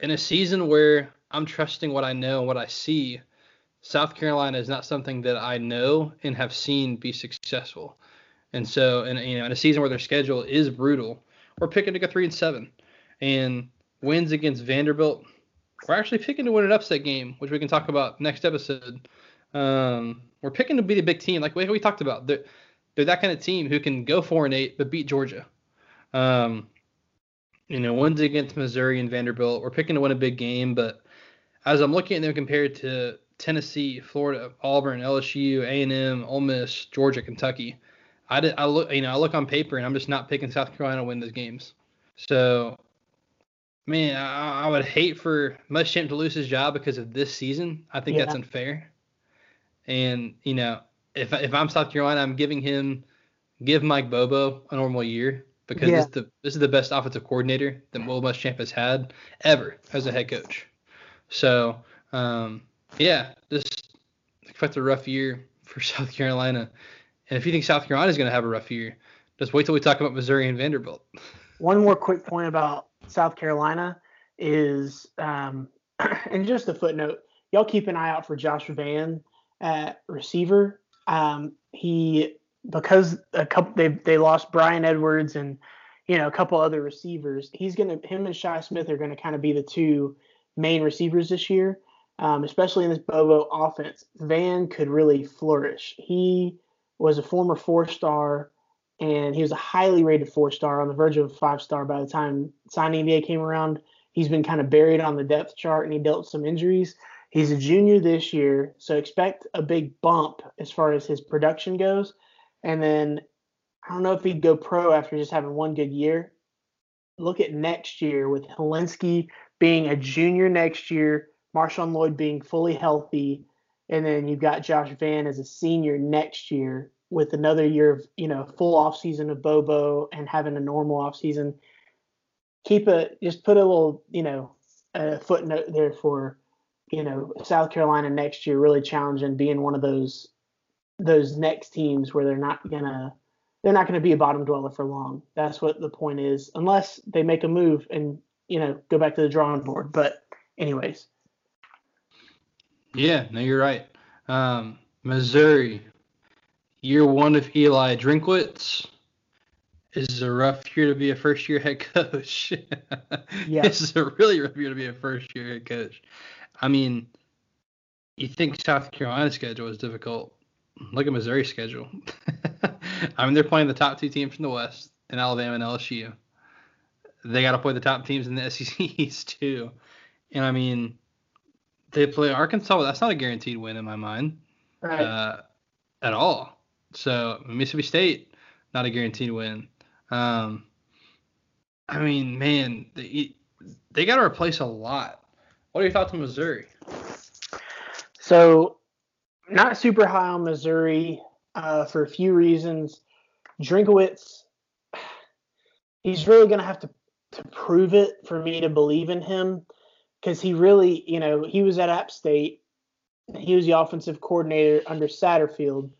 in a season where I'm trusting what I know and what I see, South Carolina is not something that I know and have seen be successful. And so, in you know, in a season where their schedule is brutal, we're picking to go three and seven, and wins against Vanderbilt. We're actually picking to win an upset game, which we can talk about next episode. Um, we're picking to be the big team, like we, we talked about. They're, they're that kind of team who can go four and eight but beat Georgia. Um, you know, wins against Missouri and Vanderbilt. We're picking to win a big game, but as I'm looking at them compared to Tennessee, Florida, Auburn, LSU, A&M, Ole Miss, Georgia, Kentucky, I, did, I look, you know, I look on paper and I'm just not picking South Carolina to win those games. So, man, I, I would hate for Muschamp to lose his job because of this season. I think yeah. that's unfair. And you know, if if I'm South Carolina, I'm giving him give Mike Bobo a normal year because yeah. this, is the, this is the best offensive coordinator that Will Muschamp has had ever as a head coach. So, um, yeah, this expect a rough year for South Carolina. And if you think South Carolina is going to have a rough year, just wait till we talk about Missouri and Vanderbilt. One more quick point about South Carolina is, um, and just a footnote, y'all keep an eye out for Josh Vann at receiver. Um, he because a couple they they lost Bryan Edwards and you know a couple other receivers. He's gonna him and Shi Smith are gonna kind of be the two main receivers this year, um, especially in this Bobo offense. Vann could really flourish. He was a former four star and he was a highly rated four star on the verge of a five star by the time signing day came around. He's been kind of buried on the depth chart and he dealt some injuries. He's a junior this year, so expect a big bump as far as his production goes. And then I don't know if he'd go pro after just having one good year. Look at next year with Hilinski being a junior next year, Marshawn Lloyd being fully healthy, and then you've got Josh Vann as a senior next year with another year of you know full off season of Bobo and having a normal off season. Keep a just put a little you know a footnote there for you know, South Carolina next year really challenging being one of those those next teams where they're not gonna they're not gonna be a bottom dweller for long. That's what the point is, unless they make a move and you know go back to the drawing board. But anyways. Yeah, no, you're right. Um, Missouri, year one of Eli Drinkwitz. This is a rough year to be a first year head coach. yeah. This is a really rough year to be a first year head coach. I mean, you think South Carolina's schedule is difficult. Look at Missouri's schedule. I mean, they're playing the top two teams from the West in Alabama and LSU. They got to play the top teams in the SEC East too. And I mean, they play Arkansas. That's not a guaranteed win in my mind, right. uh, at all. So Mississippi State, not a guaranteed win. Um, I mean, man, they, they got to replace a lot what are your thoughts on Missouri? So, not super high on Missouri uh, for a few reasons. Drinkwitz, he's really going to have to to prove it for me to believe in him because he really, you know, he was at App State. He was the offensive coordinator under Satterfield.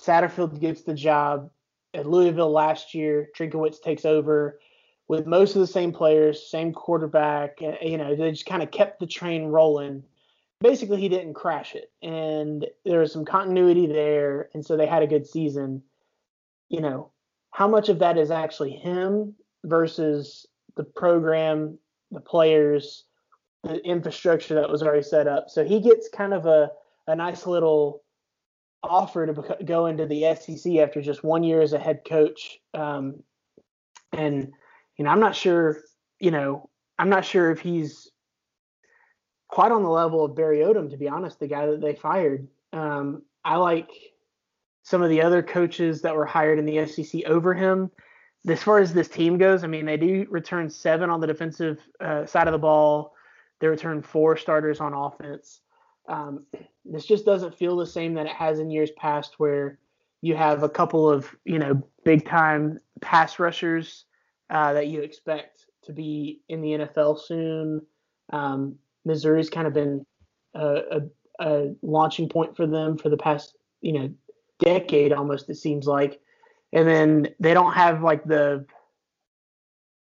Satterfield gets the job at Louisville last year. Drinkwitz takes over with most of the same players, same quarterback. You know, they just kind of kept the train rolling. basically he didn't crash it, and there was some continuity there, and so they had a good season. You know, how much of that is actually him versus the program, the players, the infrastructure that was already set up. So he gets kind of a, a nice little offer to go into the SEC after just one year as a head coach. Um, and you know, I'm not sure. You know, I'm not sure if he's quite on the level of Barry Odom, to be honest, the guy that they fired. Um, I like some of the other coaches that were hired in the SEC over him. As far as this team goes, I mean, they do return seven on the defensive uh, side of the ball. They return four starters on offense. Um, this just doesn't feel the same that it has in years past, where you have a couple of you know big time pass rushers uh, that you expect to be in the NFL soon. Um, Missouri's kind of been a, a, a, launching point for them for the past you know decade almost it seems like, and then they don't have like the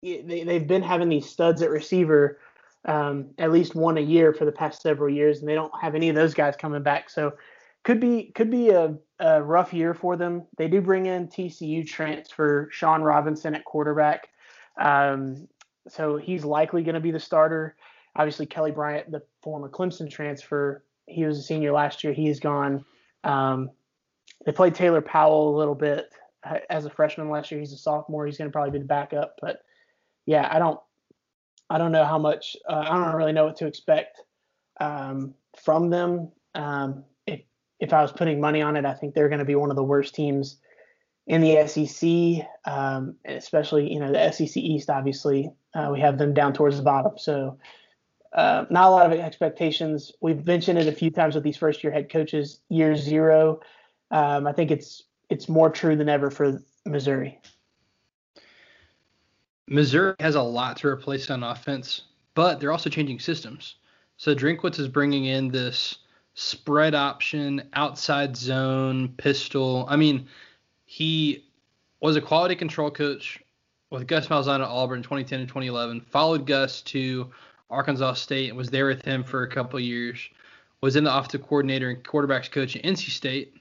they, they've been having these studs at receiver um, at least one a year for the past several years, and they don't have any of those guys coming back. So could be could be a, a rough year for them. They do bring in TCU transfer Shawn Robinson at quarterback, um, so he's likely going to be the starter. Obviously, Kelly Bryant, the former Clemson transfer, he was a senior last year. He's gone. Um, they played Taylor Powell a little bit uh, as a freshman last year. He's a sophomore. He's going to probably be the backup. But yeah, I don't I don't know how much. Uh, I don't really know what to expect um, from them. Um, if if I was putting money on it, I think they're going to be one of the worst teams in the SEC, um, especially you know the SEC East. Obviously, uh, we have them down towards the bottom, so uh, not a lot of expectations. We've mentioned it a few times with these first year head coaches. Year zero, um, I think it's it's more true than ever for Missouri. Missouri has a lot to replace on offense, but they're also changing systems. So Drinkwitz is bringing in this spread option, outside zone, pistol. I mean, he was a quality control coach with Gus Malzahn at Auburn in 2010 and 2011. Followed Gus to Arkansas State and was there with him for a couple years. Was in the offensive coordinator and quarterbacks coach at NC State,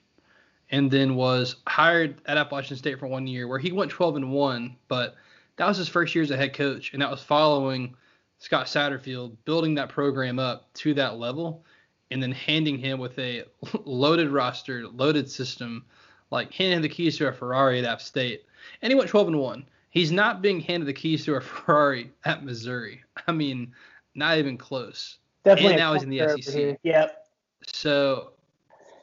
and then was hired at Appalachian State for one year, where he went 12 and one, but that was his first year as a head coach, and that was following Scott Satterfield building that program up to that level, and then handing him with a loaded roster, loaded system, like handing the keys to a Ferrari at App State, and he went 12 and one. He's not being handed the keys to a Ferrari at Missouri. I mean, not even close. Definitely. And now he's in the SEC. Yep. So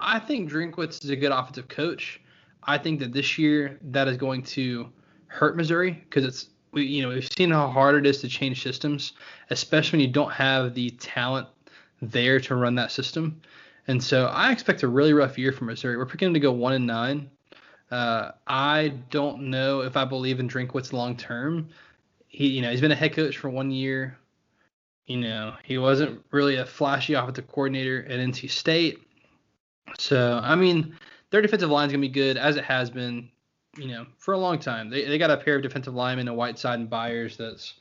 I think Drinkwitz is a good offensive coach. I think that this year that is going to hurt Missouri because it's we you know we've seen how hard it is to change systems, especially when you don't have the talent there to run that system. And so I expect a really rough year for Missouri. We're picking them to go one and nine. Uh, I don't know if I believe in Drinkwitz long term. He, you know, he's been a head coach for one year. You know, he wasn't really a flashy offensive coordinator at NC State. So, I mean, their defensive line is gonna be good as it has been you know, for a long time. They they got a pair of defensive linemen, a Whiteside and Byers, that's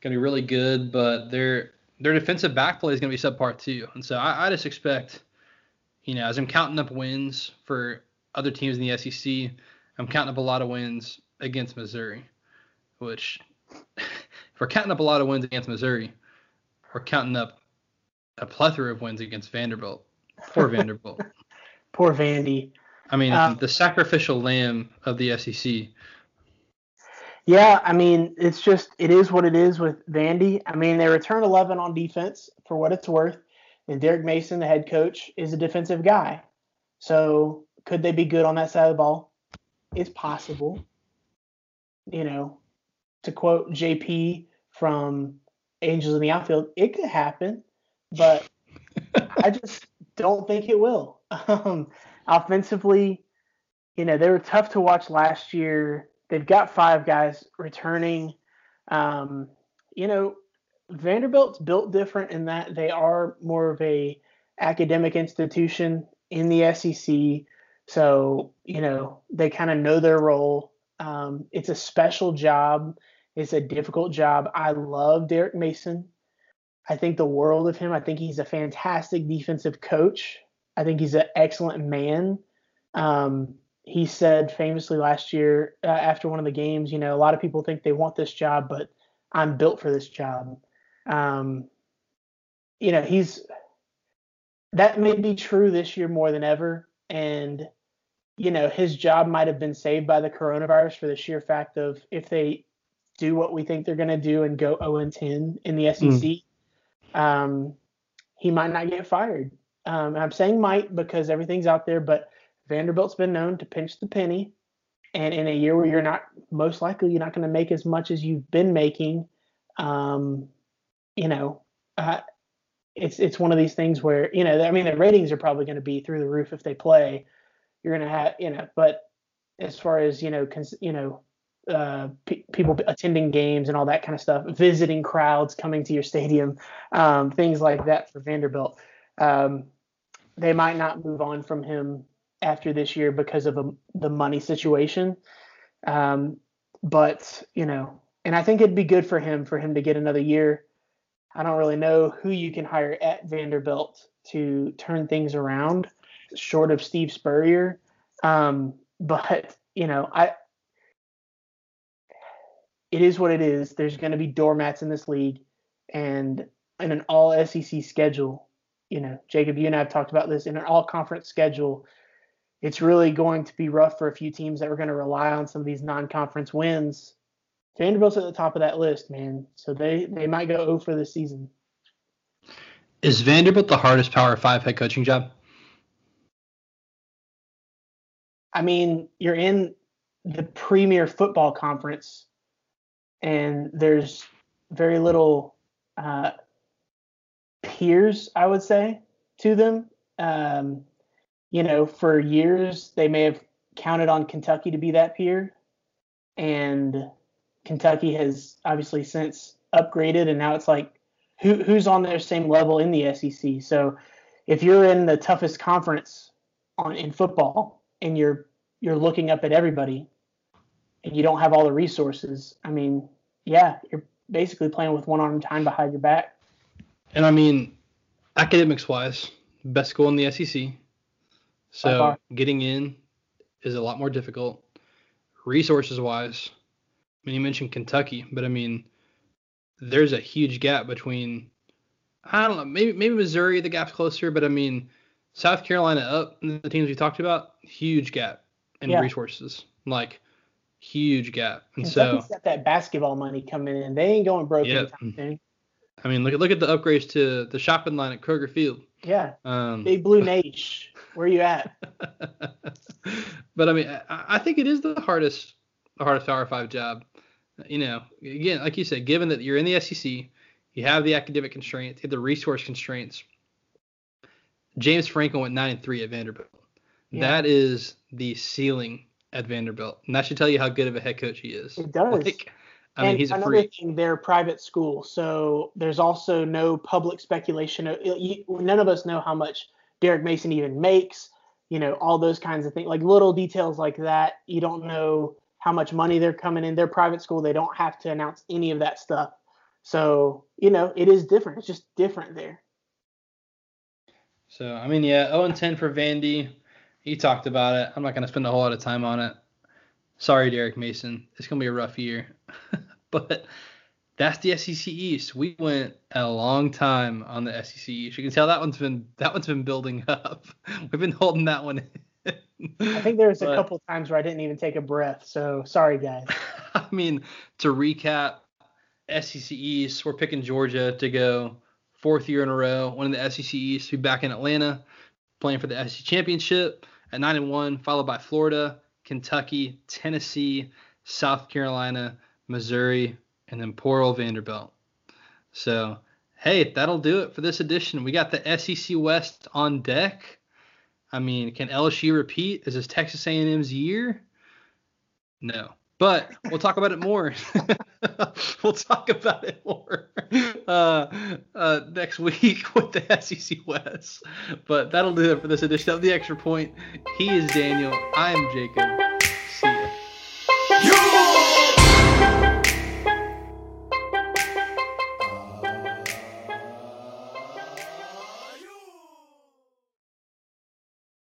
gonna be really good, but their their defensive back play is gonna be subpar too. And so I, I just expect, you know, as I'm counting up wins for other teams in the SEC, I'm counting up a lot of wins against Missouri, which if we're counting up a lot of wins against Missouri, we're counting up a plethora of wins against Vanderbilt. Poor Vanderbilt. Poor Vandy. I mean, um, the sacrificial lamb of the SEC. Yeah, I mean, it's just it is what it is with Vandy. I mean, they return 11 on defense for what it's worth, and Derek Mason, the head coach, is a defensive guy. So could they be good on that side of the ball? It's possible. You know, to quote JP from Angels in the Outfield, it could happen, but I just don't think it will. Um, offensively, you know, they were tough to watch last year. They've got five guys returning. Um, you know, Vanderbilt's built different in that they are more of a academic institution in the SEC. So, you know, they kind of know their role. Um, it's a special job. It's a difficult job. I love Derek Mason. I think the world of him. I think he's a fantastic defensive coach. I think he's an excellent man. Um, he said famously last year uh, after one of the games, you know, a lot of people think they want this job, but I'm built for this job. Um, you know, he's that may be true this year more than ever. And, you know, his job might have been saved by the coronavirus for the sheer fact of if they do what we think they're going to do and go 0 and 10 in the SEC, mm. um, he might not get fired. Um, I'm saying might because everything's out there, but Vanderbilt's been known to pinch the penny. And in a year where you're not, most likely, you're not going to make as much as you've been making, um, you know, uh, it's it's one of these things where you know I mean the ratings are probably going to be through the roof if they play. You're going to have you know, but as far as you know, cons- you know, uh, people attending games and all that kind of stuff, visiting crowds coming to your stadium, um, things like that for Vanderbilt. Um, they might not move on from him after this year because of a, the money situation. Um, but you know, and I think it'd be good for him for him to get another year I don't really know who you can hire at Vanderbilt to turn things around, short of Steve Spurrier. Um, but you know, I it is what it is. There's going to be doormats in this league, and in an all SEC schedule, you know, Jacob, you and I have talked about this in an all conference schedule. It's really going to be rough for a few teams that are going to rely on some of these non conference wins Vanderbilt's at the top of that list, man. So they they might go 0 for the season. Is Vanderbilt the hardest Power Five head coaching job? I mean, you're in the premier football conference, and there's very little uh, peers, I would say, to them. Um, you know, for years they may have counted on Kentucky to be that peer, and Kentucky has obviously since upgraded, and now it's like who who's on their same level in the SEC. So if you're in the toughest conference on in football and you're you're looking up at everybody and you don't have all the resources, I mean, yeah, you're basically playing with one arm tied behind your back. And I mean, academics wise, best school in the SEC. So getting in is a lot more difficult. Resources wise, mean, you mentioned Kentucky, but I mean, there's a huge gap between. I don't know. Maybe maybe Missouri the gap's closer, but I mean, South Carolina up the teams we talked about, huge gap in yeah. resources, like huge gap. And Kentucky's so got that basketball money coming in. They ain't going broke yep. anytime I mean, look at look at the upgrades to the shopping line at Kroger Field. Yeah. Um, Big Blue Nation. Where you at? but I mean, I, I think it is the hardest, the hardest Power Five job you know, again, like you said, given that you're in the SEC, you have the academic constraints, you have the resource constraints. James Franklin went nine and three at Vanderbilt. Yeah. That is the ceiling at Vanderbilt, and that should tell you how good of a head coach he is. It does. Like, I and mean, he's a another thing, they're a private school, so there's also no public speculation. None of us know how much Derek Mason even makes. You know, all those kinds of things, like little details like that. You don't know how much money they're coming in. Their private school, they don't have to announce any of that stuff. So, you know, it is different. It's just different there. So, I mean, yeah, 0 and 10 for Vandy. He talked about it. I'm not going to spend a whole lot of time on it. Sorry, Derek Mason. It's going to be a rough year. but that's the SEC East. We went a long time on the SEC East. You can tell that one's been that one's been building up. We've been holding that one I think there's a couple times where I didn't even take a breath. So sorry, guys. I mean, to recap, SEC East, we're picking Georgia to go fourth year in a row, winning the SEC East, to be back in Atlanta, playing for the SEC championship at nine and one, followed by Florida, Kentucky, Tennessee, South Carolina, Missouri, and then poor old Vanderbilt. So, hey, that'll do it for this edition. We got the SEC West on deck. I mean, can LSU repeat? Is this Texas A&M's year? No. But we'll talk about it more. we'll talk about it more uh, uh, next week with the SEC West. But that'll do it for this edition of The Extra Point. He is Daniel. I am Jacob.